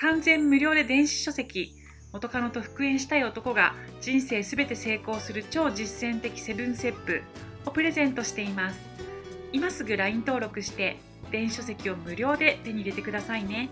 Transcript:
完全無料で電子書籍元カノと復縁したい男が人生すべて成功する超実践的セブンステップをプレゼントしています。今すぐ LINE 登録して電子書籍を無料で手に入れてくださいね。